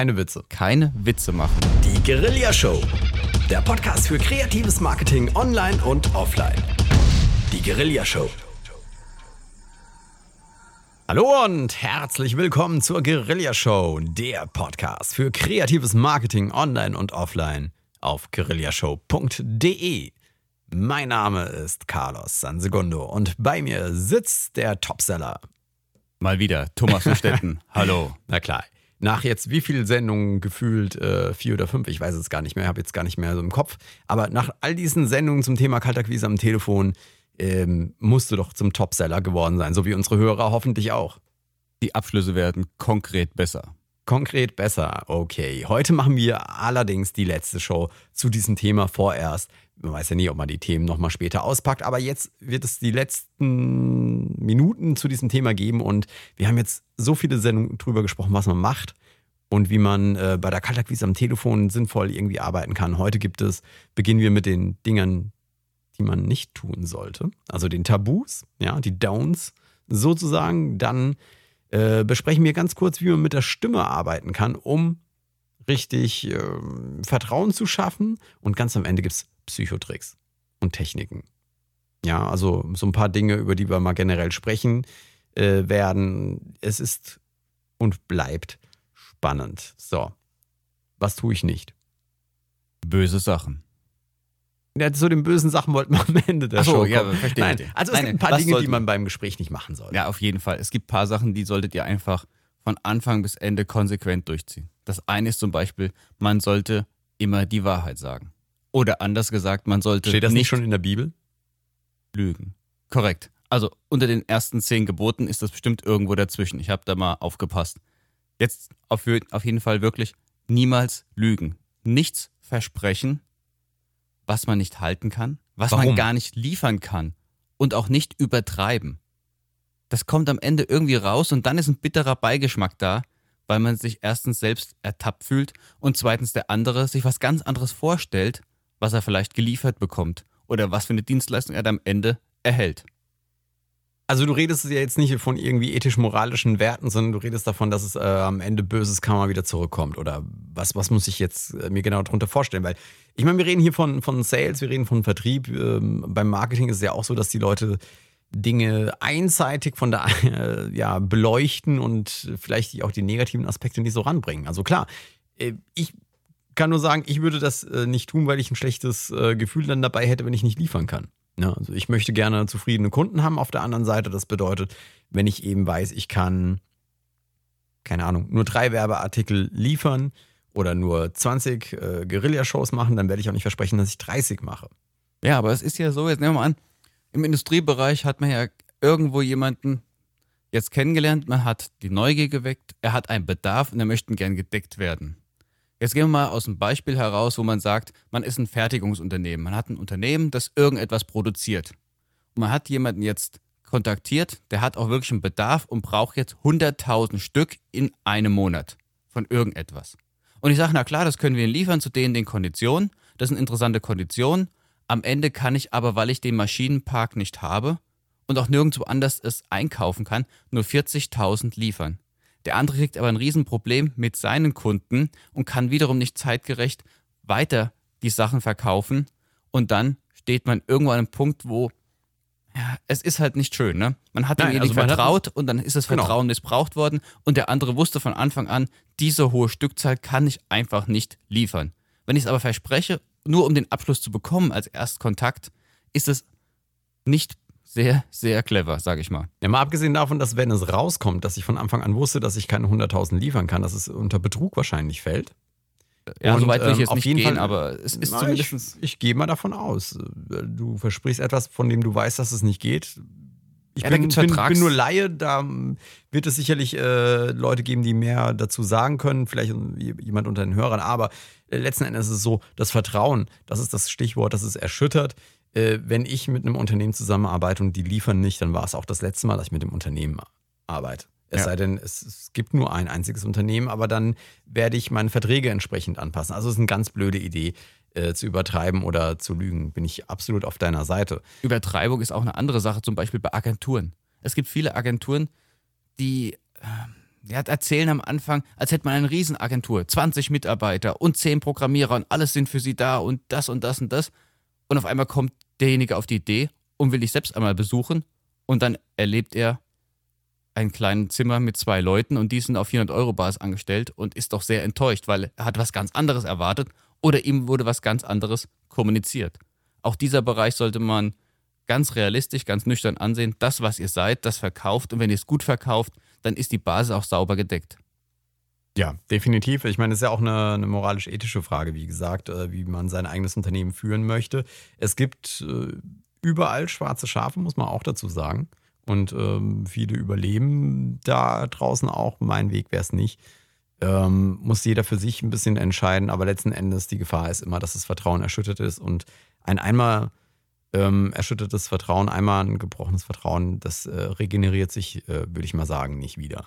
keine Witze. Keine Witze machen. Die Guerilla Show. Der Podcast für kreatives Marketing online und offline. Die Guerilla Show. Hallo und herzlich willkommen zur Guerilla Show, der Podcast für kreatives Marketing online und offline auf guerillashow.de. Mein Name ist Carlos Sansegundo und bei mir sitzt der Topseller. Mal wieder, Thomas von Stetten. Hallo. Na klar. Nach jetzt wie viele Sendungen gefühlt, äh, vier oder fünf, ich weiß es gar nicht mehr, habe jetzt gar nicht mehr so im Kopf, aber nach all diesen Sendungen zum Thema Kaltakquise am Telefon ähm, musst du doch zum Topseller geworden sein, so wie unsere Hörer hoffentlich auch. Die Abschlüsse werden konkret besser. Konkret besser, okay. Heute machen wir allerdings die letzte Show zu diesem Thema vorerst. Man weiß ja nie, ob man die Themen nochmal später auspackt, aber jetzt wird es die letzten Minuten zu diesem Thema geben und wir haben jetzt so viele Sendungen drüber gesprochen, was man macht und wie man äh, bei der Kaltakquise am Telefon sinnvoll irgendwie arbeiten kann. Heute gibt es, beginnen wir mit den Dingern, die man nicht tun sollte. Also den Tabus, ja, die Downs sozusagen. Dann äh, besprechen wir ganz kurz, wie man mit der Stimme arbeiten kann, um richtig äh, Vertrauen zu schaffen. Und ganz am Ende gibt es Psychotricks und Techniken. Ja, also so ein paar Dinge, über die wir mal generell sprechen äh, werden. Es ist und bleibt spannend. So, was tue ich nicht? Böse Sachen. Ja, zu den bösen Sachen wollten wir am Ende der Ach so, Show ja, verstehe Nein, ich. also es Nein, gibt ein paar Dinge, die man beim Gespräch nicht machen soll. Ja, auf jeden Fall. Es gibt ein paar Sachen, die solltet ihr einfach von Anfang bis Ende konsequent durchziehen. Das eine ist zum Beispiel, man sollte immer die Wahrheit sagen. Oder anders gesagt, man sollte Steht das nicht nicht schon in der Bibel? lügen. Korrekt. Also unter den ersten zehn Geboten ist das bestimmt irgendwo dazwischen. Ich habe da mal aufgepasst. Jetzt auf, auf jeden Fall wirklich niemals lügen. Nichts versprechen, was man nicht halten kann, was Warum? man gar nicht liefern kann und auch nicht übertreiben. Das kommt am Ende irgendwie raus und dann ist ein bitterer Beigeschmack da, weil man sich erstens selbst ertappt fühlt und zweitens der andere sich was ganz anderes vorstellt, was er vielleicht geliefert bekommt oder was für eine Dienstleistung er dann am Ende erhält. Also du redest ja jetzt nicht von irgendwie ethisch-moralischen Werten, sondern du redest davon, dass es äh, am Ende böses Karma wieder zurückkommt. Oder was, was muss ich jetzt äh, mir genau darunter vorstellen? Weil ich meine, wir reden hier von, von Sales, wir reden von Vertrieb. Ähm, beim Marketing ist es ja auch so, dass die Leute Dinge einseitig von der äh, ja, beleuchten und vielleicht auch die negativen Aspekte nicht so ranbringen. Also klar, äh, ich kann nur sagen, ich würde das äh, nicht tun, weil ich ein schlechtes äh, Gefühl dann dabei hätte, wenn ich nicht liefern kann. Ja, also ich möchte gerne zufriedene Kunden haben auf der anderen Seite. Das bedeutet, wenn ich eben weiß, ich kann, keine Ahnung, nur drei Werbeartikel liefern oder nur 20 äh, Guerilla-Shows machen, dann werde ich auch nicht versprechen, dass ich 30 mache. Ja, aber es ist ja so, jetzt nehmen wir mal an, im Industriebereich hat man ja irgendwo jemanden jetzt kennengelernt, man hat die Neugier geweckt, er hat einen Bedarf und er möchte gern gedeckt werden. Jetzt gehen wir mal aus dem Beispiel heraus, wo man sagt, man ist ein Fertigungsunternehmen. Man hat ein Unternehmen, das irgendetwas produziert. Und man hat jemanden jetzt kontaktiert, der hat auch wirklich einen Bedarf und braucht jetzt 100.000 Stück in einem Monat von irgendetwas. Und ich sage, na klar, das können wir liefern zu den, den Konditionen. Das sind interessante Konditionen. Am Ende kann ich aber, weil ich den Maschinenpark nicht habe und auch nirgendwo anders es einkaufen kann, nur 40.000 liefern. Der andere kriegt aber ein Riesenproblem mit seinen Kunden und kann wiederum nicht zeitgerecht weiter die Sachen verkaufen. Und dann steht man irgendwo an einem Punkt, wo ja, es ist halt nicht schön, ne? Man hat Nein, demjenigen also man hat- vertraut und dann ist das Genau. Vertrauen missbraucht worden und der andere wusste von Anfang an, diese hohe Stückzahl kann ich einfach nicht liefern. Wenn ich es aber verspreche, nur um den Abschluss zu bekommen als Erstkontakt, ist es nicht sehr, sehr clever, sage ich mal. Ja, mal abgesehen davon, dass wenn es rauskommt, dass ich von Anfang an wusste, dass ich keine 100.000 liefern kann, dass es unter Betrug wahrscheinlich fällt. Ja, Und, so weit will ich ähm, jetzt auf nicht jeden gehen, Fall- aber es ist Na, ich, zumindest. ich gehe mal davon aus. Du versprichst etwas, von dem du weißt, dass es nicht geht. Ich Ja, bin, bin, bin nur Laie, da ähm, wird es sicherlich äh, Leute geben, die mehr dazu sagen können, vielleicht jemand unter den Hörern, aber äh, letzten Endes ist es so, das Vertrauen, das ist das Stichwort, das ist erschüttert. Äh, wenn ich mit einem Unternehmen zusammenarbeite und die liefern nicht, dann war es auch das letzte Mal, dass ich mit dem Unternehmen arbeite. Es Ja. sei denn, es, es gibt nur ein einziges Unternehmen, aber dann werde ich meine Verträge entsprechend anpassen. Also es ist eine ganz blöde Idee, äh, zu übertreiben oder zu lügen. Bin ich absolut auf deiner Seite. Übertreibung ist auch eine andere Sache, zum Beispiel bei Agenturen. Es gibt viele Agenturen, die, äh, ja, erzählen am Anfang, als hätte man eine Riesenagentur, 20 Mitarbeiter und 10 Programmierer und alles sind für sie da und das und das und das. Und auf einmal kommt derjenige auf die Idee und will dich selbst einmal besuchen und dann erlebt er ein kleines Zimmer mit zwei Leuten und die sind auf 400 Euro Basis angestellt und ist doch sehr enttäuscht, weil er hat was ganz anderes erwartet oder ihm wurde was ganz anderes kommuniziert. Auch dieser Bereich sollte man ganz realistisch, ganz nüchtern ansehen. Das, was ihr seid, das verkauft und wenn ihr es gut verkauft, dann ist die Basis auch sauber gedeckt. Ja, definitiv. Ich meine, es ist ja auch eine, eine moralisch-ethische Frage, wie gesagt, äh, wie man sein eigenes Unternehmen führen möchte. Es gibt äh, überall schwarze Schafe, muss man auch dazu sagen. Und ähm, viele überleben da draußen auch. Mein Weg wäre es nicht. Ähm, muss jeder für sich ein bisschen entscheiden, aber letzten Endes die Gefahr ist immer, dass das Vertrauen erschüttert ist und ein einmal ähm, erschüttertes Vertrauen, einmal ein gebrochenes Vertrauen, das äh, regeneriert sich, äh, würde ich mal sagen, nicht wieder.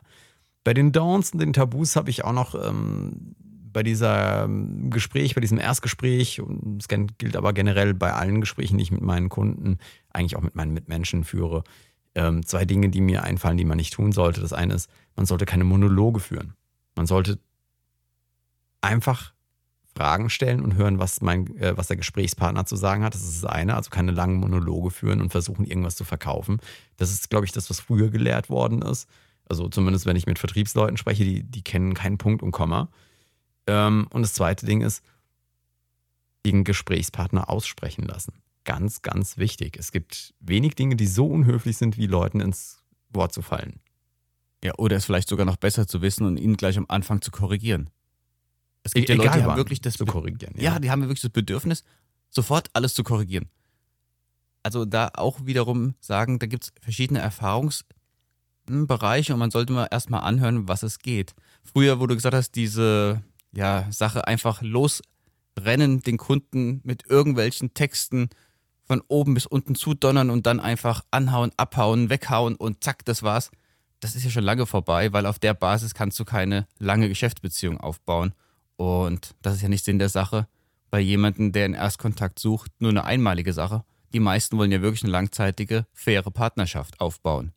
Bei den Downs und den Tabus habe ich auch noch ähm, bei dieser ähm, Gespräch, bei diesem Erstgespräch, und es gilt aber generell bei allen Gesprächen, die ich mit meinen Kunden, eigentlich auch mit meinen Mitmenschen führe, ähm, zwei Dinge, die mir einfallen, die man nicht tun sollte. Das eine ist, man sollte keine Monologe führen. Man sollte einfach Fragen stellen und hören, was, mein, äh, was der Gesprächspartner zu sagen hat. Das ist das eine. Also keine langen Monologe führen und versuchen, irgendwas zu verkaufen. Das ist, glaube ich, das, was früher gelehrt worden ist. Also zumindest, wenn ich mit Vertriebsleuten spreche, die, die kennen keinen Punkt und Komma. Ähm, und das zweite Ding ist, den Gesprächspartner aussprechen lassen. Ganz, ganz wichtig. Es gibt wenig Dinge, die so unhöflich sind, wie Leuten ins Wort zu fallen. Ja, oder es vielleicht sogar noch besser zu wissen und ihnen gleich am Anfang zu korrigieren. Es gibt E- ja Leute, die haben wirklich das zu korrigieren. Ja, die haben wirklich das Bedürfnis, sofort alles zu korrigieren. Also da auch wiederum sagen, da gibt es verschiedene Erfahrungsbereiche und man sollte mal erstmal anhören, was es geht. Früher, wo du gesagt hast, diese ja, Sache einfach losrennen, den Kunden mit irgendwelchen Texten von oben bis unten zudonnern und dann einfach anhauen, abhauen, weghauen und zack, das war's. Das ist ja schon lange vorbei, weil auf der Basis kannst du keine lange Geschäftsbeziehung aufbauen. Und das ist ja nicht Sinn der Sache. Bei jemandem, der einen Erstkontakt sucht, nur eine einmalige Sache. Die meisten wollen ja wirklich eine langzeitige, faire Partnerschaft aufbauen.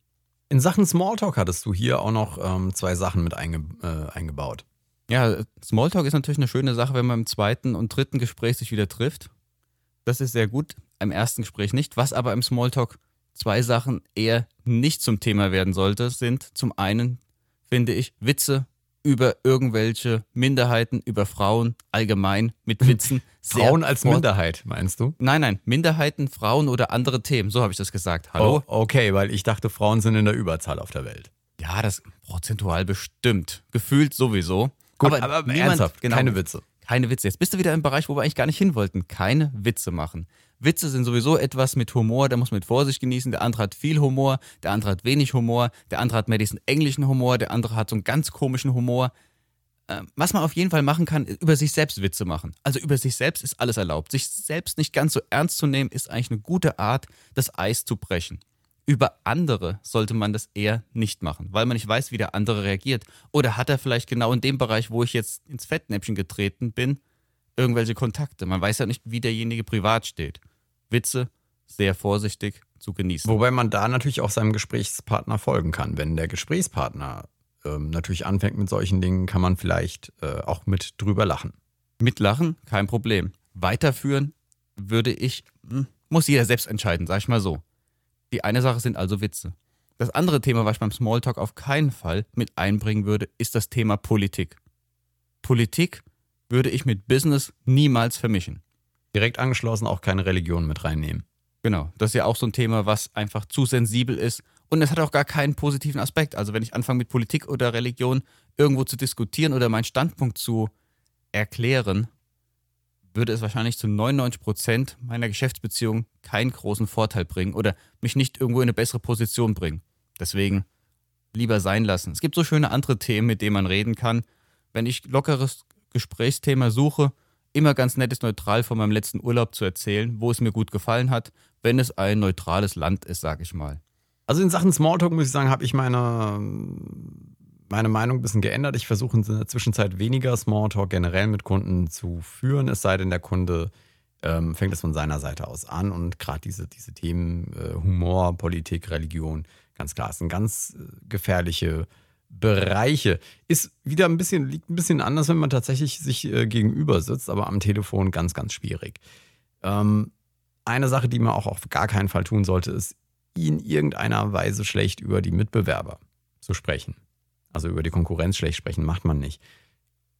In Sachen Smalltalk hattest du hier auch noch ähm, zwei Sachen mit einge äh, eingebaut. Ja, Smalltalk ist natürlich eine schöne Sache, wenn man im zweiten und dritten Gespräch sich wieder trifft. Das ist sehr gut, im ersten Gespräch nicht. Was aber im Smalltalk zwei Sachen eher nicht zum Thema werden sollte, sind zum einen, finde ich, Witze über irgendwelche Minderheiten, über Frauen allgemein mit Witzen. Frauen als Minderheit, meinst du? Nein, nein, Minderheiten, Frauen oder andere Themen, so habe ich das gesagt. Hallo? Oh, okay, weil ich dachte, Frauen sind in der Überzahl auf der Welt. Ja, das prozentual bestimmt. Gefühlt sowieso. Gut, aber, niemand- ernsthaft, genau, keine Witze. Keine Witze. Jetzt bist du wieder im Bereich, wo wir eigentlich gar nicht hin wollten. Keine Witze machen. Witze sind sowieso etwas mit Humor, da muss man mit Vorsicht genießen. Der andere hat viel Humor, der andere hat wenig Humor, der andere hat mehr diesen englischen Humor, der andere hat so einen ganz komischen Humor. Ähm, Was man auf jeden Fall machen kann, ist über sich selbst Witze machen. Also über sich selbst ist alles erlaubt. Sich selbst nicht ganz so ernst zu nehmen, ist eigentlich eine gute Art, das Eis zu brechen. Über andere sollte man das eher nicht machen, weil man nicht weiß, wie der andere reagiert. Oder hat er vielleicht genau in dem Bereich, wo ich jetzt ins Fettnäpfchen getreten bin, irgendwelche Kontakte. Man weiß ja nicht, wie derjenige privat steht. Witze sehr vorsichtig zu genießen. Wobei man da natürlich auch seinem Gesprächspartner folgen kann. Wenn der Gesprächspartner ähm, natürlich anfängt mit solchen Dingen, kann man vielleicht äh, auch mit drüber lachen. Mitlachen, kein Problem. Weiterführen würde ich, hm, muss jeder selbst entscheiden, sag ich mal so. Die eine Sache sind also Witze. Das andere Thema, was ich beim Smalltalk auf keinen Fall mit einbringen würde, ist das Thema Politik. Politik würde ich mit Business niemals vermischen. Direkt angeschlossen auch keine Religion mit reinnehmen. Genau, das ist ja auch so ein Thema, was einfach zu sensibel ist und es hat auch gar keinen positiven Aspekt. Also wenn ich anfange mit Politik oder Religion irgendwo zu diskutieren oder meinen Standpunkt zu erklären, würde es wahrscheinlich zu 99 Prozent meiner Geschäftsbeziehung keinen großen Vorteil bringen oder mich nicht irgendwo in eine bessere Position bringen. Deswegen lieber sein lassen. Es gibt so schöne andere Themen, mit denen man reden kann. Wenn ich lockeres Gesprächsthema suche, immer ganz nettes neutral von meinem letzten Urlaub zu erzählen, wo es mir gut gefallen hat, wenn es ein neutrales Land ist, sag ich mal. Also in Sachen Smalltalk muss ich sagen, habe ich meine, meine Meinung ein bisschen geändert. Ich versuche in der Zwischenzeit weniger Smalltalk generell mit Kunden zu führen, es sei denn, der Kunde ähm, fängt es von seiner Seite aus an. Und gerade diese, diese Themen äh, Humor, Politik, Religion, ganz klar, es sind ganz äh, gefährliche Bereiche. Ist wieder ein bisschen, liegt ein bisschen anders, wenn man tatsächlich sich äh, gegenüber sitzt, aber am Telefon ganz, ganz schwierig. Ähm, eine Sache, die man auch auf gar keinen Fall tun sollte, ist, in irgendeiner Weise schlecht über die Mitbewerber zu sprechen. Also über die Konkurrenz schlecht sprechen macht man nicht.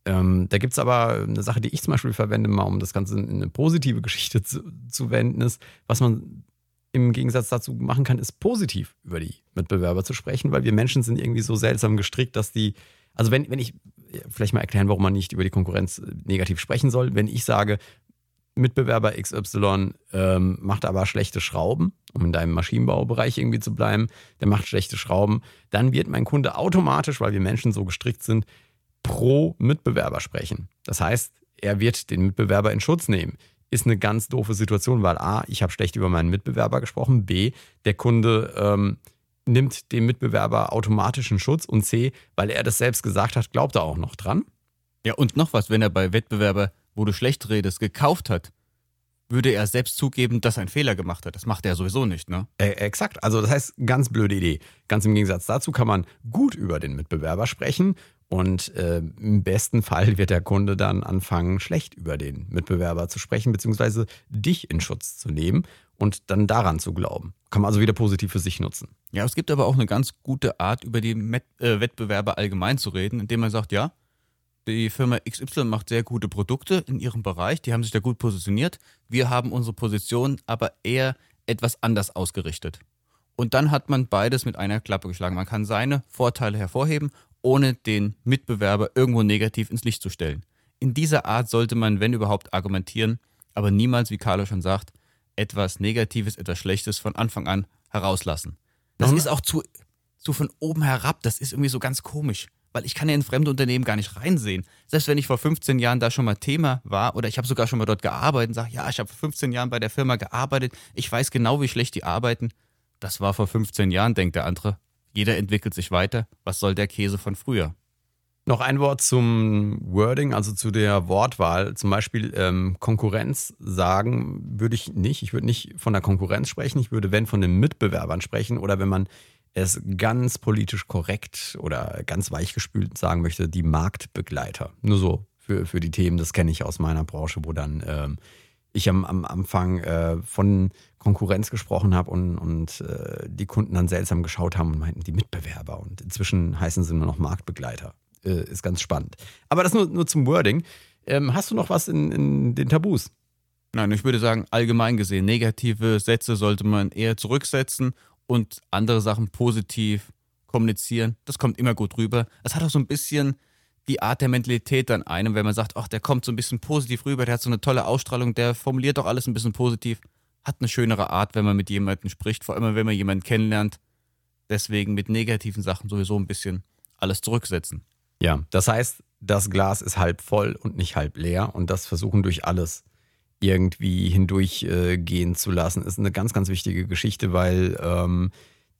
Ähm, da gibt es aber eine Sache, die ich zum Beispiel verwende, mal um das Ganze in eine positive Geschichte zu, zu wenden, ist, was man im Gegensatz dazu machen kann, ist positiv über die Mitbewerber zu sprechen, weil wir Menschen sind irgendwie so seltsam gestrickt, dass die, also wenn, wenn ich, vielleicht mal erklären, warum man nicht über die Konkurrenz äh, negativ sprechen soll, wenn ich sage, Mitbewerber XY ähm, macht aber schlechte Schrauben, um in deinem Maschinenbaubereich irgendwie zu bleiben, der macht schlechte Schrauben, dann wird mein Kunde automatisch, weil wir Menschen so gestrickt sind, pro Mitbewerber sprechen. Das heißt, er wird den Mitbewerber in Schutz nehmen. Ist eine ganz doofe Situation, weil A, ich habe schlecht über meinen Mitbewerber gesprochen, B, der Kunde ähm, nimmt dem Mitbewerber automatischen Schutz und C, weil er das selbst gesagt hat, glaubt er auch noch dran. Ja, und noch was, wenn er bei Wettbewerber, wo du schlecht redest, gekauft hat, würde er selbst zugeben, dass er einen Fehler gemacht hat. Das macht er sowieso nicht, ne? Äh, exakt. Also das heißt, ganz blöde Idee. Ganz im Gegensatz dazu kann man gut über den Mitbewerber sprechen und äh, im besten Fall wird der Kunde dann anfangen, schlecht über den Mitbewerber zu sprechen, beziehungsweise dich in Schutz zu nehmen und dann daran zu glauben. Kann man also wieder positiv für sich nutzen. Ja, es gibt aber auch eine ganz gute Art, über die Met äh, Wettbewerber allgemein zu reden, indem man sagt, ja, die Firma XY macht sehr gute Produkte in ihrem Bereich, die haben sich da gut positioniert. Wir haben unsere Position aber eher etwas anders ausgerichtet. Und dann hat man beides mit einer Klappe geschlagen. Man kann seine Vorteile hervorheben ohne den Mitbewerber irgendwo negativ ins Licht zu stellen. In dieser Art sollte man, wenn überhaupt, argumentieren, aber niemals, wie Carlo schon sagt, etwas Negatives, etwas Schlechtes von Anfang an herauslassen. Das ist auch zu, zu von oben herab, das ist irgendwie so ganz komisch, weil ich kann ja in fremde Unternehmen gar nicht reinsehen. Selbst wenn ich vor 15 Jahren da schon mal Thema war oder ich habe sogar schon mal dort gearbeitet und sage, ja, ich habe vor 15 Jahren bei der Firma gearbeitet, ich weiß genau, wie schlecht die arbeiten. Das war vor 15 Jahren, denkt der andere. Jeder entwickelt sich weiter. Was soll der Käse von früher? Noch ein Wort zum Wording, also zu der Wortwahl. Zum Beispiel ähm, Konkurrenz sagen würde ich nicht. Ich würde nicht von der Konkurrenz sprechen. Ich würde, wenn, von den Mitbewerbern sprechen oder wenn man es ganz politisch korrekt oder ganz weichgespült sagen möchte, die Marktbegleiter. Nur so für, für die Themen, das kenne ich aus meiner Branche, wo dann ähm, ich am, am Anfang äh, von Konkurrenz gesprochen habe und, und äh, die Kunden dann seltsam geschaut haben und meinten, die Mitbewerber. Und inzwischen heißen sie nur noch Marktbegleiter. Äh, ist ganz spannend. Aber das nur, nur zum Wording. Ähm, hast du noch was in, in den Tabus? Nein, ich würde sagen, allgemein gesehen, negative Sätze sollte man eher zurücksetzen und andere Sachen positiv kommunizieren. Das kommt immer gut rüber. Es hat auch so ein bisschen die Art der Mentalität an einem, wenn man sagt, ach, der kommt so ein bisschen positiv rüber, der hat so eine tolle Ausstrahlung, der formuliert doch alles ein bisschen positiv, hat eine schönere Art, wenn man mit jemandem spricht, vor allem wenn man jemanden kennenlernt. Deswegen mit negativen Sachen sowieso ein bisschen alles zurücksetzen. Ja, das heißt, das Glas ist halb voll und nicht halb leer und das versuchen durch alles irgendwie hindurchgehen äh, zu lassen, ist eine ganz, ganz wichtige Geschichte, weil ähm,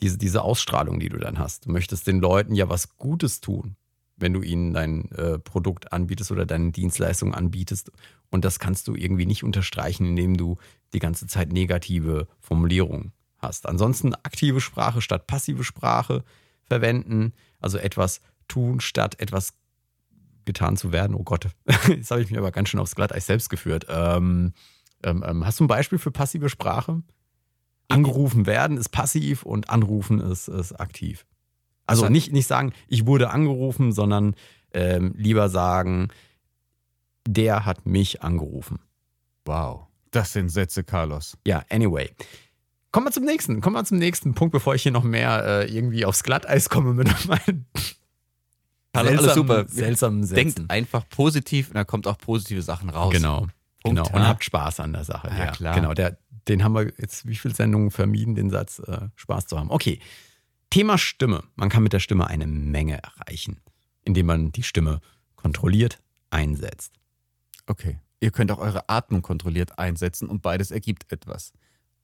diese, diese Ausstrahlung, die du dann hast, du möchtest den Leuten ja was Gutes tun wenn du ihnen dein äh, Produkt anbietest oder deine Dienstleistung anbietest. Und das kannst du irgendwie nicht unterstreichen, indem du die ganze Zeit negative Formulierungen hast. Ansonsten aktive Sprache statt passive Sprache verwenden, also etwas tun statt etwas getan zu werden. Oh Gott, jetzt habe ich mich aber ganz schön aufs Glatteis selbst geführt. Ähm, ähm, ähm, hast du ein Beispiel für passive Sprache? Angerufen werden ist passiv und anrufen ist, ist aktiv. Also nicht, nicht sagen, ich wurde angerufen, sondern ähm, lieber sagen, der hat mich angerufen. Wow, das sind Sätze, Carlos. Ja, anyway. Kommen wir zum nächsten. Kommen wir zum nächsten Punkt, bevor ich hier noch mehr äh, irgendwie aufs Glatteis komme mit meinen Carlos, seltsam, alles super. seltsamen Sätzen. Denkt einfach positiv und da kommt auch positive Sachen raus. Genau. Punkt, genau. Und habt Spaß an der Sache. Ja, ja klar. Genau. Der, den haben wir jetzt wie viele Sendungen vermieden, den Satz äh, Spaß zu haben. Okay. Thema Stimme. Man kann mit der Stimme eine Menge erreichen, indem man die Stimme kontrolliert einsetzt. Okay. Ihr könnt auch eure Atmung kontrolliert einsetzen und beides ergibt etwas.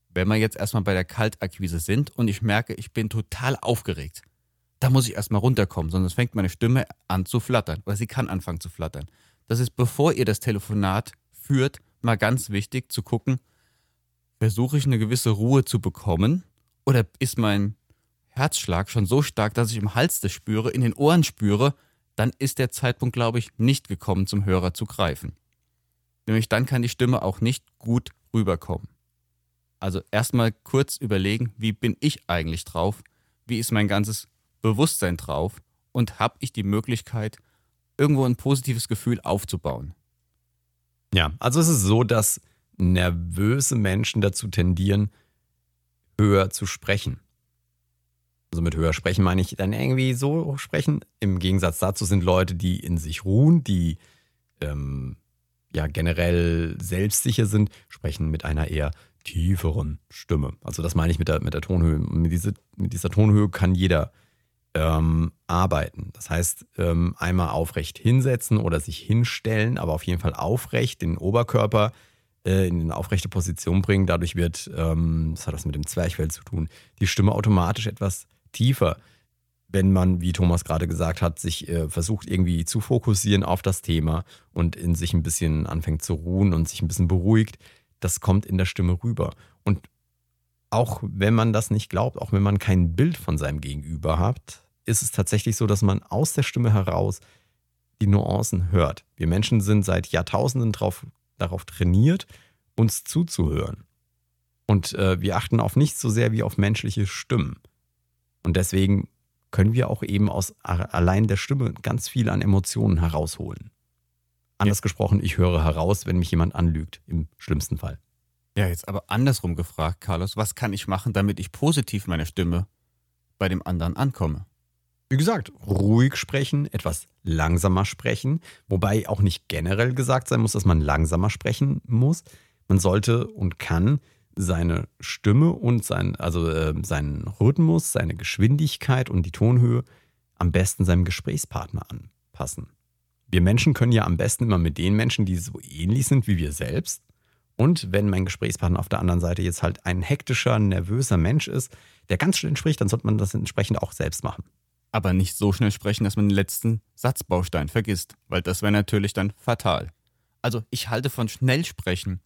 Wenn wir jetzt erstmal bei der Kaltakquise sind und ich merke, ich bin total aufgeregt, da muss ich erstmal runterkommen, sonst fängt meine Stimme an zu flattern oder sie kann anfangen zu flattern. Das ist, bevor ihr das Telefonat führt, mal ganz wichtig zu gucken, versuche ich eine gewisse Ruhe zu bekommen oder ist mein Herzschlag schon so stark, dass ich im Hals das spüre, in den Ohren spüre, dann ist der Zeitpunkt, glaube ich, nicht gekommen, zum Hörer zu greifen. Nämlich dann kann die Stimme auch nicht gut rüberkommen. Also erstmal kurz überlegen, wie bin ich eigentlich drauf? Wie ist mein ganzes Bewusstsein drauf? Und habe ich die Möglichkeit, irgendwo ein positives Gefühl aufzubauen? Ja, also es ist so, dass nervöse Menschen dazu tendieren, höher zu sprechen. Also mit höher sprechen meine ich dann irgendwie so sprechen. Im Gegensatz dazu sind Leute, die in sich ruhen, die ähm, ja generell selbstsicher sind, sprechen mit einer eher tieferen Stimme. Also das meine ich mit der, mit der Tonhöhe. Mit, diese, mit dieser Tonhöhe kann jeder ähm, arbeiten. Das heißt, ähm, einmal aufrecht hinsetzen oder sich hinstellen, aber auf jeden Fall aufrecht den Oberkörper äh, in eine aufrechte Position bringen. Dadurch wird, ähm, das hat was mit dem Zwerchfell zu tun, die Stimme automatisch etwas tiefer. Wenn man, wie Thomas gerade gesagt hat, sich äh, versucht irgendwie zu fokussieren auf das Thema und in sich ein bisschen anfängt zu ruhen und sich ein bisschen beruhigt, das kommt in der Stimme rüber. Und auch wenn man das nicht glaubt, auch wenn man kein Bild von seinem Gegenüber hat, ist es tatsächlich so, dass man aus der Stimme heraus die Nuancen hört. Wir Menschen sind seit Jahrtausenden drauf, darauf trainiert, uns zuzuhören. Und äh, wir achten auf nichts so sehr wie auf menschliche Stimmen. Und deswegen können wir auch eben aus allein der Stimme ganz viel an Emotionen herausholen. Anders ja. gesprochen, ich höre heraus, wenn mich jemand anlügt, im schlimmsten Fall. Ja, jetzt aber andersrum gefragt, Carlos, was kann ich machen, damit ich positiv meine Stimme bei dem anderen ankomme? Wie gesagt, ruhig sprechen, etwas langsamer sprechen, wobei auch nicht generell gesagt sein muss, dass man langsamer sprechen muss. Man sollte und kann seine Stimme und sein, also äh, seinen Rhythmus, seine Geschwindigkeit und die Tonhöhe am besten seinem Gesprächspartner anpassen. Wir Menschen können ja am besten immer mit den Menschen, die so ähnlich sind wie wir selbst. Und wenn mein Gesprächspartner auf der anderen Seite jetzt halt ein hektischer, nervöser Mensch ist, der ganz schnell spricht, dann sollte man das entsprechend auch selbst machen. Aber nicht so schnell sprechen, dass man den letzten Satzbaustein vergisst, weil das wäre natürlich dann fatal. Also ich halte von schnell sprechen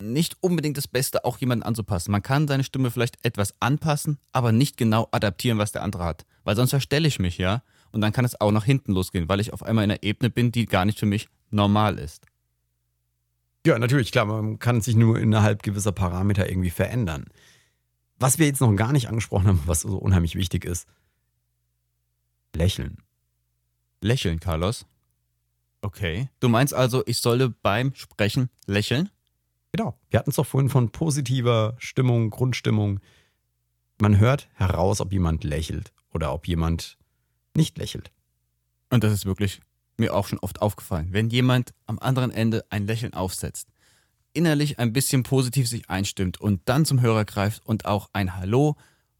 nicht unbedingt das Beste, auch jemanden anzupassen. Man kann seine Stimme vielleicht etwas anpassen, aber nicht genau adaptieren, was der andere hat. Weil sonst verstelle ich mich ja und dann kann es auch nach hinten losgehen, weil ich auf einmal in einer Ebene bin, die gar nicht für mich normal ist. Ja, natürlich, klar, man kann sich nur innerhalb gewisser Parameter irgendwie verändern. Was wir jetzt noch gar nicht angesprochen haben, was so unheimlich wichtig ist, lächeln. Lächeln, Carlos? Okay. Du meinst also, ich solle beim Sprechen lächeln? Genau. Wir hatten es doch vorhin von positiver Stimmung, Grundstimmung. Man hört heraus, ob jemand lächelt oder ob jemand nicht lächelt. Und das ist wirklich mir auch schon oft aufgefallen. Wenn jemand am anderen Ende ein Lächeln aufsetzt, innerlich ein bisschen positiv sich einstimmt und dann zum Hörer greift und auch ein Hallo,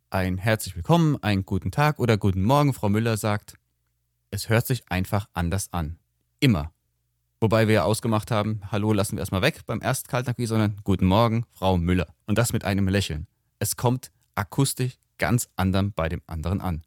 ein herzlich willkommen, einen guten Tag oder guten Morgen, Frau Müller sagt, es hört sich einfach anders an. Immer. Wobei wir ja ausgemacht haben, hallo lassen wir erstmal weg beim ersten Kaltakquise, sondern guten Morgen, Frau Müller. Und das mit einem Lächeln. Es kommt akustisch ganz anders bei dem anderen an.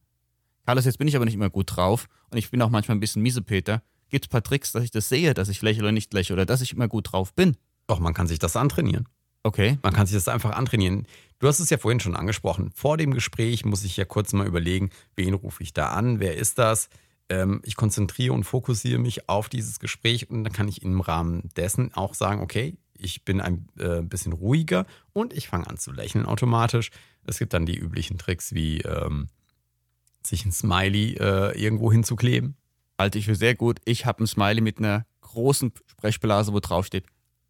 Carlos, jetzt bin ich aber nicht immer gut drauf und ich bin auch manchmal ein bisschen Miesepeter. Gibt es ein paar Tricks, dass ich das sehe, dass ich lächle oder nicht lächle oder dass ich immer gut drauf bin? Doch, man kann sich das antrainieren. Okay. Man kann sich das einfach antrainieren. Du hast es ja vorhin schon angesprochen. Vor dem Gespräch muss ich ja kurz mal überlegen, wen rufe ich da an, wer ist das? Ähm, ich konzentriere und fokussiere mich auf dieses Gespräch und dann kann ich im Rahmen dessen auch sagen, okay, ich bin ein äh, bisschen ruhiger und ich fange an zu lächeln automatisch. Es gibt dann die üblichen Tricks wie ähm, sich ein Smiley äh, irgendwo hinzukleben. Halte ich für sehr gut. Ich habe ein Smiley mit einer großen Sprechblase, wo drauf steht,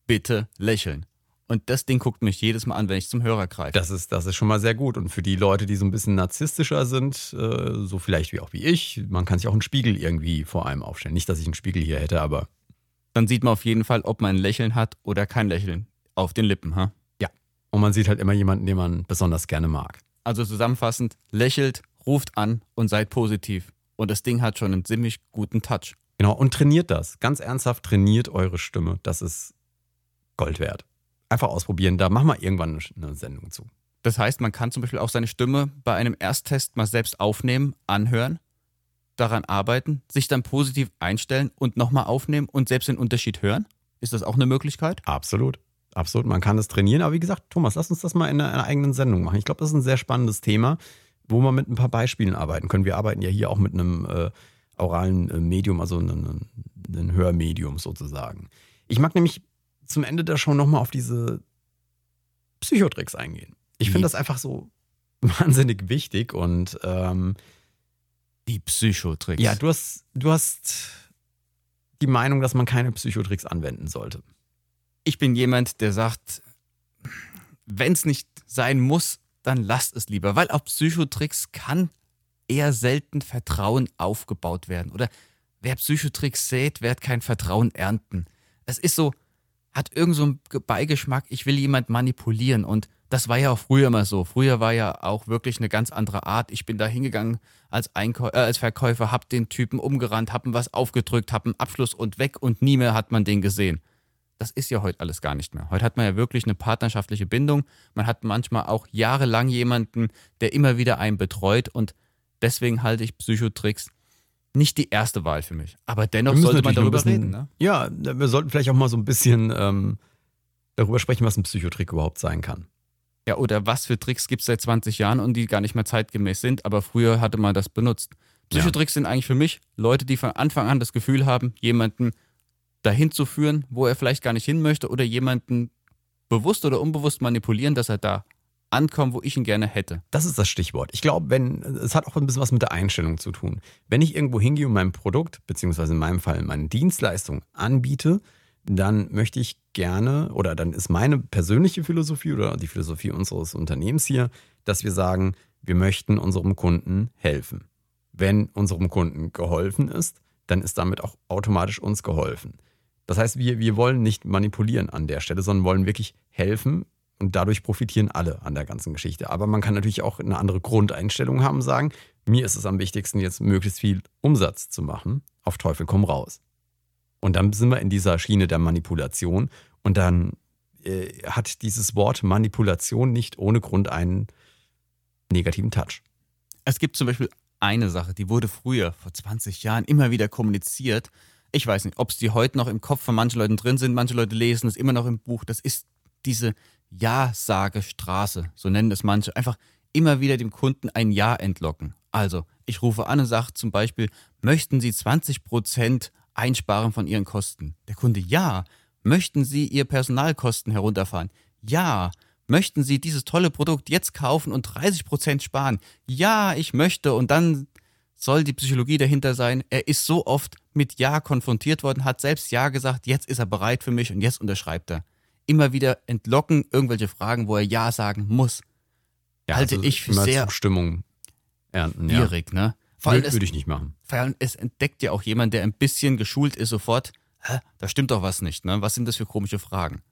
bitte lächeln. Und das Ding guckt mich jedes Mal an, wenn ich zum Hörer greife. Das ist, das ist schon mal sehr gut. Und für die Leute, die so ein bisschen narzisstischer sind, äh, so vielleicht wie auch wie ich, man kann sich auch einen Spiegel irgendwie vor einem aufstellen. Nicht, dass ich einen Spiegel hier hätte, aber. Dann sieht man auf jeden Fall, ob man ein Lächeln hat oder kein Lächeln auf den Lippen, ha? Ja. Und man sieht halt immer jemanden, den man besonders gerne mag. Also zusammenfassend, lächelt, ruft an und seid positiv. Und das Ding hat schon einen ziemlich guten Touch. Genau, und trainiert das. Ganz ernsthaft, trainiert eure Stimme. Das ist Gold wert einfach ausprobieren. Da machen wir irgendwann eine Sendung zu. Das heißt, man kann zum Beispiel auch seine Stimme bei einem Ersttest mal selbst aufnehmen, anhören, daran arbeiten, sich dann positiv einstellen und nochmal aufnehmen und selbst den Unterschied hören. Ist das auch eine Möglichkeit? Absolut. Absolut. Man kann das trainieren. Aber wie gesagt, Thomas, lass uns das mal in einer, eigenen Sendung machen. Ich glaube, das ist ein sehr spannendes Thema, wo wir mit ein paar Beispielen arbeiten können. Wir arbeiten ja hier auch mit einem äh, oralen äh, Medium, also ein, ein Hörmedium sozusagen. Ich mag nämlich zum Ende der Show nochmal auf diese Psychotricks eingehen. Ich finde das einfach so wahnsinnig wichtig und ähm, die Psychotricks. Ja, du hast, du hast die Meinung, dass man keine Psychotricks anwenden sollte. Ich bin jemand, der sagt, wenn es nicht sein muss, dann lasst es lieber, weil auf Psychotricks kann eher selten Vertrauen aufgebaut werden. Oder wer Psychotricks sät, wird kein Vertrauen ernten. Es ist so, hat irgend so einen Beigeschmack, ich will jemand manipulieren und das war ja auch früher immer so. Früher war ja auch wirklich eine ganz andere Art. Ich bin da hingegangen als, Einkau äh, als Verkäufer, hab den Typen umgerannt, hab ihm was aufgedrückt, hab einen Abschluss und weg und nie mehr hat man den gesehen. Das ist ja heute alles gar nicht mehr. Heute hat man ja wirklich eine partnerschaftliche Bindung. Man hat manchmal auch jahrelang jemanden, der immer wieder einen betreut und deswegen halte ich Psychotricks nicht die erste Wahl für mich. Aber dennoch sollte man darüber bisschen, reden. Ne? Ja, wir sollten vielleicht auch mal so ein bisschen ähm, darüber sprechen, was ein Psychotrick überhaupt sein kann. Ja, oder was für Tricks gibt es seit 20 Jahren und die gar nicht mehr zeitgemäß sind, aber früher hatte man das benutzt. Psychotricks ja. sind eigentlich für mich Leute, die von Anfang an das Gefühl haben, jemanden dahin zu führen, wo er vielleicht gar nicht hin möchte oder jemanden bewusst oder unbewusst manipulieren, dass er da ankommen, wo ich ihn gerne hätte. Das ist das Stichwort. Ich glaube, wenn, es hat auch ein bisschen was mit der Einstellung zu tun. Wenn ich irgendwo hingehe und mein Produkt, beziehungsweise in meinem Fall meine Dienstleistung anbiete, dann möchte ich gerne, oder dann ist meine persönliche Philosophie oder die Philosophie unseres Unternehmens hier, dass wir sagen, wir möchten unserem Kunden helfen. Wenn unserem Kunden geholfen ist, dann ist damit auch automatisch uns geholfen. Das heißt, wir, wir wollen nicht manipulieren an der Stelle, sondern wollen wirklich helfen, und dadurch profitieren alle an der ganzen Geschichte. Aber man kann natürlich auch eine andere Grundeinstellung haben und sagen, mir ist es am wichtigsten, jetzt möglichst viel Umsatz zu machen. Auf Teufel komm raus. Und dann sind wir in dieser Schiene der Manipulation. Und dann äh, hat dieses Wort Manipulation nicht ohne Grund einen negativen Touch. Es gibt zum Beispiel eine Sache, die wurde früher, vor 20 Jahren, immer wieder kommuniziert. Ich weiß nicht, ob es die heute noch im Kopf von manchen Leuten drin sind. Manche Leute lesen es immer noch im Buch. Das ist diese ja-Sage-Straße, so nennen es manche, einfach immer wieder dem Kunden ein Ja entlocken. Also, ich rufe an und sage zum Beispiel, möchten Sie 20% einsparen von Ihren Kosten? Der Kunde, ja. Möchten Sie Ihr Personalkosten herunterfahren? Ja. Möchten Sie dieses tolle Produkt jetzt kaufen und 30% sparen? Ja, ich möchte. Und dann soll die Psychologie dahinter sein. Er ist so oft mit Ja konfrontiert worden, hat selbst Ja gesagt, jetzt ist er bereit für mich und jetzt unterschreibt er immer wieder entlocken, irgendwelche Fragen, wo er Ja sagen muss. Ja, halte also ich für sehr Zustimmung ernten, schwierig, ja. ne? Vor allem würde ich nicht machen. Vor allem, es entdeckt ja auch jemand, der ein bisschen geschult ist, sofort, hä, da stimmt doch was nicht, ne? Was sind das für komische Fragen?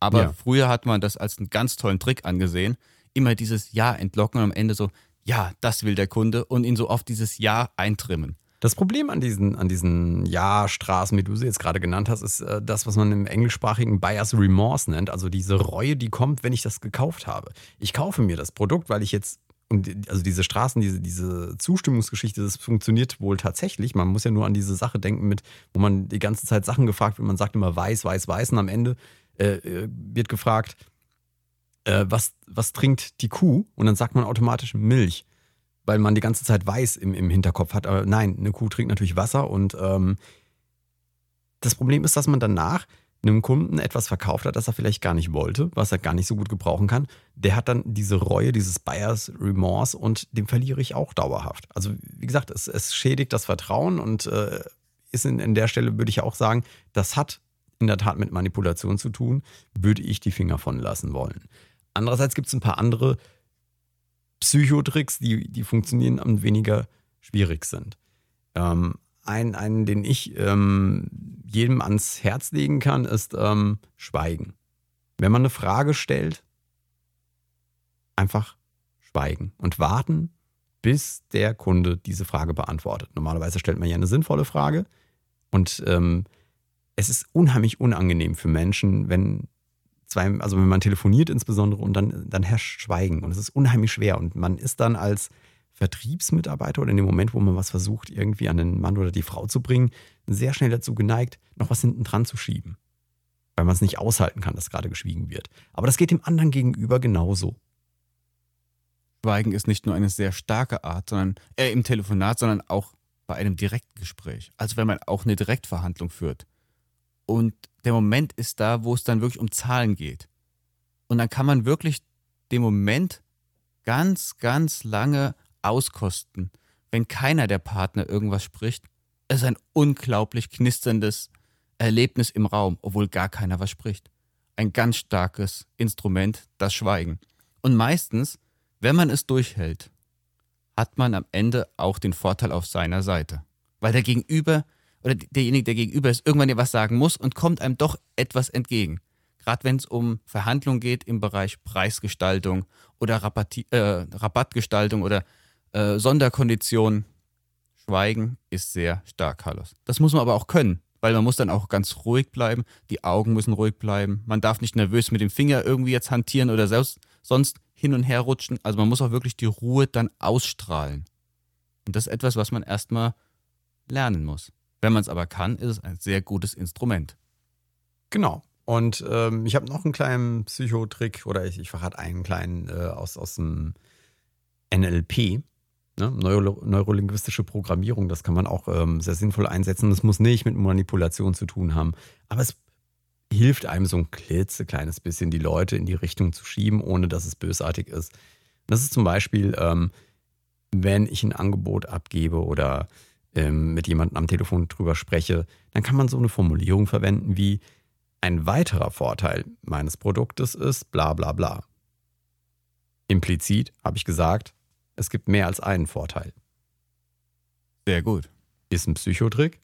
Aber ja. früher hat man das als einen ganz tollen Trick angesehen. Immer dieses Ja entlocken und am Ende so, ja, das will der Kunde und ihn so oft dieses Ja eintrimmen. Das Problem an diesen, an diesen Ja-Straßen, wie du sie jetzt gerade genannt hast, ist äh, das, was man im englischsprachigen Buyer's Remorse nennt. Also diese Reue, die kommt, wenn ich das gekauft habe. Ich kaufe mir das Produkt, weil ich jetzt und also diese Straßen, diese, diese Zustimmungsgeschichte, das funktioniert wohl tatsächlich. Man muss ja nur an diese Sache denken, mit, wo man die ganze Zeit Sachen gefragt wird. Man sagt immer weiß, weiß, weiß und am Ende äh, äh, wird gefragt, äh, was, was trinkt die Kuh? Und dann sagt man automatisch Milch weil man die ganze Zeit weiß im, im Hinterkopf hat. Aber nein, eine Kuh trinkt natürlich Wasser und ähm, das Problem ist, dass man danach einem Kunden etwas verkauft hat, das er vielleicht gar nicht wollte, was er gar nicht so gut gebrauchen kann. Der hat dann diese Reue, dieses Buyers Remorse und dem verliere ich auch dauerhaft. Also wie gesagt, es, es schädigt das Vertrauen und äh, ist in, in der Stelle, würde ich auch sagen, das hat in der Tat mit Manipulation zu tun, würde ich die Finger von lassen wollen. Andererseits gibt es ein paar andere Psychotricks, die, die funktionieren und weniger schwierig sind. Ähm, ein, einen, den ich ähm, jedem ans Herz legen kann, ist ähm, Schweigen. Wenn man eine Frage stellt, einfach schweigen und warten, bis der Kunde diese Frage beantwortet. Normalerweise stellt man ja eine sinnvolle Frage und ähm, es ist unheimlich unangenehm für Menschen, wenn zwei, also wenn man telefoniert insbesondere und dann, dann herrscht Schweigen und es ist unheimlich schwer und man ist dann als Vertriebsmitarbeiter oder in dem Moment, wo man was versucht, irgendwie an den Mann oder die Frau zu bringen, sehr schnell dazu geneigt, noch was hinten dran zu schieben. Weil man es nicht aushalten kann, dass gerade geschwiegen wird. Aber das geht dem anderen gegenüber genauso. Schweigen ist nicht nur eine sehr starke Art, sondern äh, im Telefonat, sondern auch bei einem Direktgespräch. Also wenn man auch eine Direktverhandlung führt. Und der Moment ist da, wo es dann wirklich um Zahlen geht. Und dann kann man wirklich den Moment ganz, ganz lange auskosten, wenn keiner der Partner irgendwas spricht. Es ist ein unglaublich knisterndes Erlebnis im Raum, obwohl gar keiner was spricht. Ein ganz starkes Instrument, das Schweigen. Und meistens, wenn man es durchhält, hat man am Ende auch den Vorteil auf seiner Seite. Weil der Gegenüber oder derjenige, der gegenüber ist, irgendwann dir was sagen muss und kommt einem doch etwas entgegen. Gerade wenn es um Verhandlungen geht im Bereich Preisgestaltung oder Rabatt, äh, Rabattgestaltung oder äh, Sonderkonditionen. Schweigen ist sehr stark, Carlos. Das muss man aber auch können, weil man muss dann auch ganz ruhig bleiben. Die Augen müssen ruhig bleiben. Man darf nicht nervös mit dem Finger irgendwie jetzt hantieren oder selbst sonst hin und her rutschen. Also man muss auch wirklich die Ruhe dann ausstrahlen. Und das ist etwas, was man erstmal lernen muss. Wenn man es aber kann, ist es ein sehr gutes Instrument. Genau. Und ähm, ich habe noch einen kleinen Psychotrick oder ich, ich verrate einen kleinen äh, aus, aus dem NLP, ne? Neuro neurolinguistische Programmierung. Das kann man auch ähm, sehr sinnvoll einsetzen. Das muss nicht mit Manipulation zu tun haben. Aber es hilft einem so ein klitzekleines bisschen, die Leute in die Richtung zu schieben, ohne dass es bösartig ist. Das ist zum Beispiel, ähm, wenn ich ein Angebot abgebe oder ähm, mit jemandem am Telefon drüber spreche, dann kann man so eine Formulierung verwenden wie ein weiterer Vorteil meines Produktes ist bla bla bla. Implizit habe ich gesagt, es gibt mehr als einen Vorteil. Sehr gut. Ist ein Psychotrick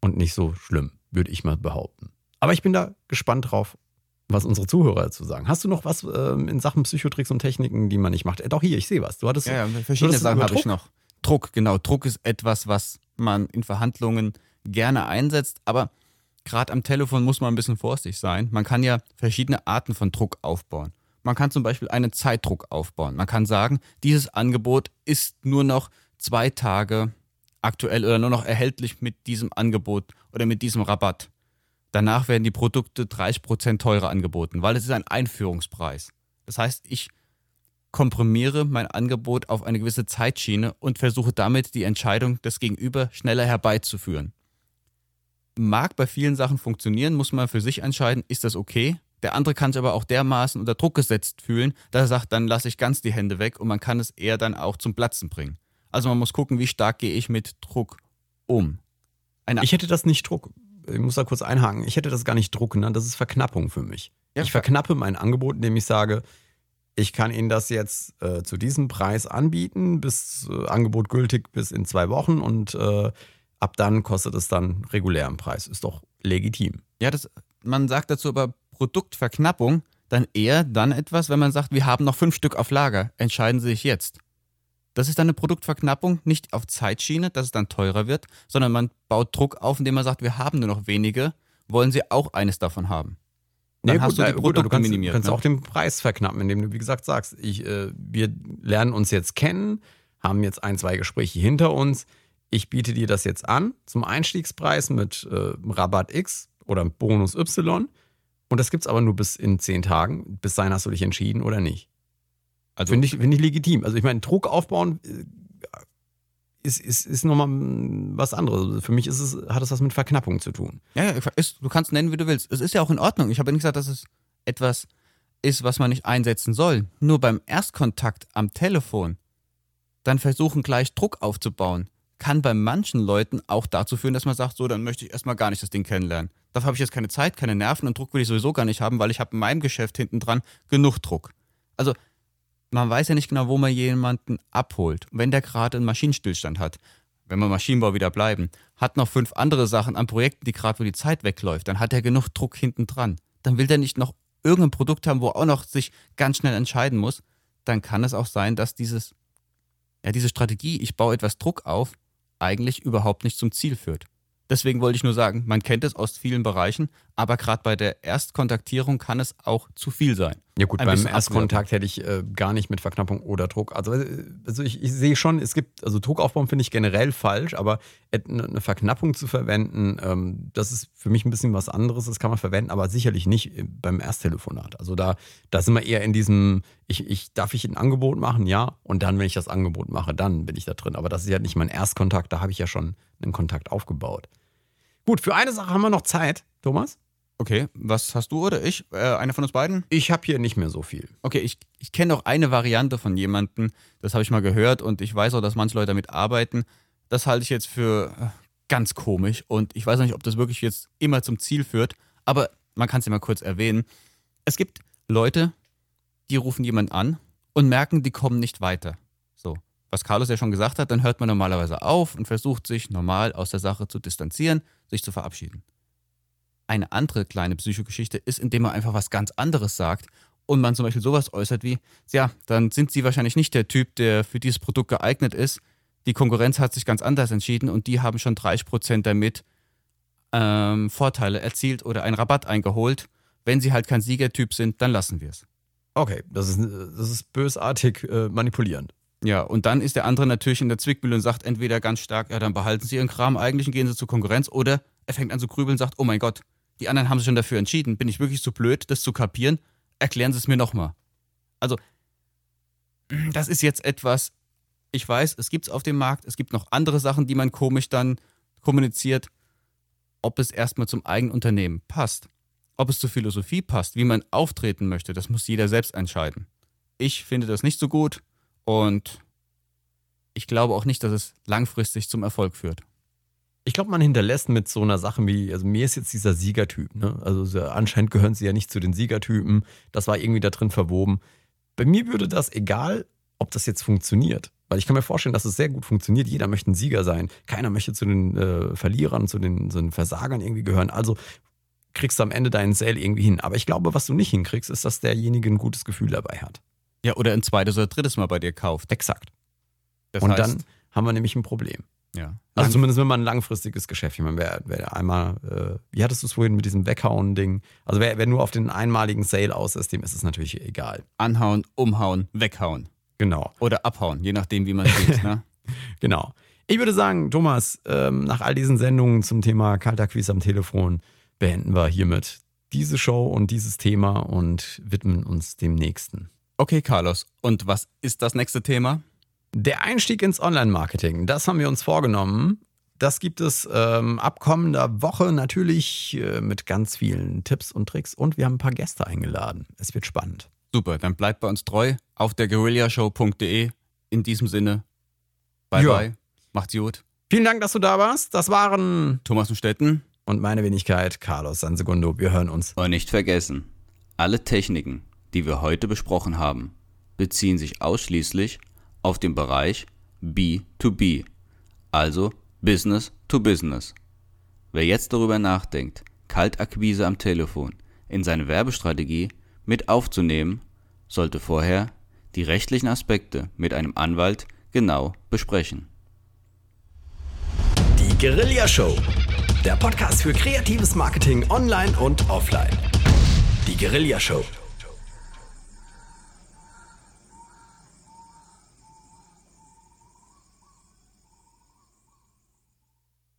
und nicht so schlimm, würde ich mal behaupten. Aber ich bin da gespannt drauf, was unsere Zuhörer dazu sagen. Hast du noch was ähm, in Sachen Psychotricks und Techniken, die man nicht macht? Äh, doch hier, ich sehe was. Du hattest ja, ja verschiedene Sachen habe ich noch. Druck, genau. Druck ist etwas, was man in Verhandlungen gerne einsetzt, aber gerade am Telefon muss man ein bisschen vorsichtig sein. Man kann ja verschiedene Arten von Druck aufbauen. Man kann zum Beispiel einen Zeitdruck aufbauen. Man kann sagen, dieses Angebot ist nur noch zwei Tage aktuell oder nur noch erhältlich mit diesem Angebot oder mit diesem Rabatt. Danach werden die Produkte 30% teurer angeboten, weil es ist ein Einführungspreis. Das heißt, ich komprimiere mein Angebot auf eine gewisse Zeitschiene und versuche damit die Entscheidung des Gegenüber schneller herbeizuführen. Mag bei vielen Sachen funktionieren, muss man für sich entscheiden, ist das okay? Der andere kann sich aber auch dermaßen unter Druck gesetzt fühlen, dass er sagt, dann lasse ich ganz die Hände weg und man kann es eher dann auch zum Platzen bringen. Also man muss gucken, wie stark gehe ich mit Druck um. Eine ich hätte das nicht Druck, ich muss da kurz einhaken, ich hätte das gar nicht Druck genannt, das ist Verknappung für mich. Ja, ich verknappe mein Angebot, indem ich sage, ich kann Ihnen das jetzt äh, zu diesem Preis anbieten, bis äh, Angebot gültig bis in zwei Wochen und äh, ab dann kostet es dann regulären Preis. Ist doch legitim. Ja, das, man sagt dazu aber Produktverknappung dann eher dann etwas, wenn man sagt, wir haben noch fünf Stück auf Lager, entscheiden Sie sich jetzt. Das ist dann eine Produktverknappung, nicht auf Zeitschiene, dass es dann teurer wird, sondern man baut Druck auf, indem man sagt, wir haben nur noch wenige, wollen Sie auch eines davon haben. Dann nee, hast gut, du die Produkte gut, du kannst, minimiert. kannst ne? auch den Preis verknappen, indem du, wie gesagt, sagst, ich, äh, wir lernen uns jetzt kennen, haben jetzt ein, zwei Gespräche hinter uns. Ich biete dir das jetzt an zum Einstiegspreis mit äh, Rabatt X oder Bonus Y. Und das gibt es aber nur bis in zehn Tagen. Bis dahin hast du dich entschieden oder nicht. Also finde ich, find ich legitim. Also ich meine, Druck aufbauen äh, ist, ist, ist nochmal was anderes. Für mich ist es, hat es was mit Verknappung zu tun. Ja, ja ist, du kannst nennen, wie du willst. Es ist ja auch in Ordnung. Ich habe ja nicht gesagt, dass es etwas ist, was man nicht einsetzen soll. Nur beim Erstkontakt am Telefon dann versuchen, gleich Druck aufzubauen, kann bei manchen Leuten auch dazu führen, dass man sagt, so, dann möchte ich erstmal gar nicht das Ding kennenlernen. Dafür habe ich jetzt keine Zeit, keine Nerven und Druck will ich sowieso gar nicht haben, weil ich habe in meinem Geschäft hinten dran genug Druck. Also man weiß ja nicht genau, wo man jemanden abholt. Wenn der gerade einen Maschinenstillstand hat, wenn wir Maschinenbau wieder bleiben, hat noch fünf andere Sachen an Projekten, die gerade wo die Zeit wegläuft, dann hat er genug Druck hinten dran. Dann will der nicht noch irgendein Produkt haben, wo er auch noch sich ganz schnell entscheiden muss. Dann kann es auch sein, dass dieses, ja, diese Strategie, ich baue etwas Druck auf, eigentlich überhaupt nicht zum Ziel führt. Deswegen wollte ich nur sagen, man kennt es aus vielen Bereichen, aber gerade bei der Erstkontaktierung kann es auch zu viel sein. Ja gut, Ein beim Erstkontakt hätte ich äh, gar nicht mit Verknappung oder Druck. Also, äh, also ich, ich sehe schon, es gibt, also Druck aufbauen finde ich generell falsch, aber eine eine Verknappung zu verwenden, ähm, das ist für mich ein bisschen was anderes, das kann man verwenden, aber sicherlich nicht äh, beim Ersttelefonat. Also da, da sind wir eher in diesem, ich, ich, darf ich ein Angebot machen? Ja. Und dann, wenn ich das Angebot mache, dann bin ich da drin. Aber das ist ja nicht mein Erstkontakt, da habe ich ja schon einen Kontakt aufgebaut. Gut, für eine Sache haben wir noch Zeit, Thomas. Okay, was hast du oder ich? Äh, einer von uns beiden? Ich habe hier nicht mehr so viel. Okay, ich, ich kenne auch eine Variante von jemandem, das habe ich mal gehört und ich weiß auch, dass manche Leute damit arbeiten. Das halte ich jetzt für äh, ganz komisch und ich weiß auch nicht, ob das wirklich jetzt immer zum Ziel führt, aber man kann es ja mal kurz erwähnen. Es gibt Leute, die rufen jemanden an und merken, die kommen nicht weiter. Was Carlos ja schon gesagt hat, dann hört man normalerweise auf und versucht sich normal aus der Sache zu distanzieren, sich zu verabschieden. Eine andere kleine Psychogeschichte ist, indem man einfach was ganz anderes sagt und man zum Beispiel sowas äußert wie, ja, dann sind sie wahrscheinlich nicht der Typ, der für dieses Produkt geeignet ist. Die Konkurrenz hat sich ganz anders entschieden und die haben schon 30% damit ähm, Vorteile erzielt oder einen Rabatt eingeholt. Wenn sie halt kein Siegertyp sind, dann lassen wir es. Okay, das ist, das ist bösartig äh, manipulierend. Ja, und dann ist der andere natürlich in der Zwickmühle und sagt entweder ganz stark, ja, dann behalten Sie Ihren Kram eigentlich und gehen Sie zur Konkurrenz, oder er fängt an zu grübeln und sagt, oh mein Gott, die anderen haben sich schon dafür entschieden. Bin ich wirklich so blöd, das zu kapieren? Erklären Sie es mir nochmal. Also, das ist jetzt etwas, ich weiß, es gibt es auf dem Markt, es gibt noch andere Sachen, die man komisch dann kommuniziert. Ob es erstmal zum eigenen Unternehmen passt, ob es zur Philosophie passt, wie man auftreten möchte, das muss jeder selbst entscheiden. Ich finde das nicht so gut und ich glaube auch nicht, dass es langfristig zum Erfolg führt. Ich glaube, man hinterlässt mit so einer Sache wie, also mir ist jetzt dieser Siegertyp, ne? Also so, anscheinend gehören sie ja nicht zu den Siegertypen. Das war irgendwie da drin verwoben. Bei mir würde das, egal, ob das jetzt funktioniert, weil ich kann mir vorstellen, dass es sehr gut funktioniert. Jeder möchte ein Sieger sein. Keiner möchte zu den äh, Verlierern, zu den, zu den Versagern irgendwie gehören. Also kriegst du am Ende deinen Sale irgendwie hin. Aber ich glaube, was du nicht hinkriegst, ist, dass derjenige ein gutes Gefühl dabei hat. Ja, oder ein zweites oder drittes Mal bei dir kauft. Exakt. Das Und heißt, dann haben wir nämlich ein Problem. ja. Also zumindest wenn man ein langfristiges Geschäft, ich meine, wer, wer einmal, äh, wie hattest du es vorhin mit diesem Weghauen-Ding? Also wer, wer nur auf den einmaligen Sale aus ist, dem ist es natürlich egal. anhauen, umhauen, weghauen. Genau, Oder abhauen, je nachdem, wie man sieht. ne? genau. Ich würde sagen, Thomas, ähm, nach all diesen Sendungen zum Thema kalter Quiz am Telefon beenden wir hiermit diese Show und dieses Thema und widmen uns dem nächsten. Okay, Carlos. Und was ist das nächste Thema? Der Einstieg ins Online-Marketing, das haben wir uns vorgenommen. Das gibt es ähm, ab kommender Woche natürlich äh, mit ganz vielen Tipps und Tricks und wir haben ein paar Gäste eingeladen. Es wird spannend. Super, dann bleibt bei uns treu auf der guerillashow.de. In diesem Sinne, bye Ja. bye, macht's gut. Vielen Dank, dass du da warst. Das waren Thomas und Stetten. und meine Wenigkeit Carlos Sansegundo. Wir hören uns. Und nicht vergessen, alle Techniken, die wir heute besprochen haben, beziehen sich ausschließlich auf den Bereich B2B, also Business to Business. Wer jetzt darüber nachdenkt, Kaltakquise am Telefon in seine Werbestrategie mit aufzunehmen, sollte vorher die rechtlichen Aspekte mit einem Anwalt genau besprechen. Die Guerilla Show. Der Podcast für kreatives Marketing online und offline. Die Guerilla Show.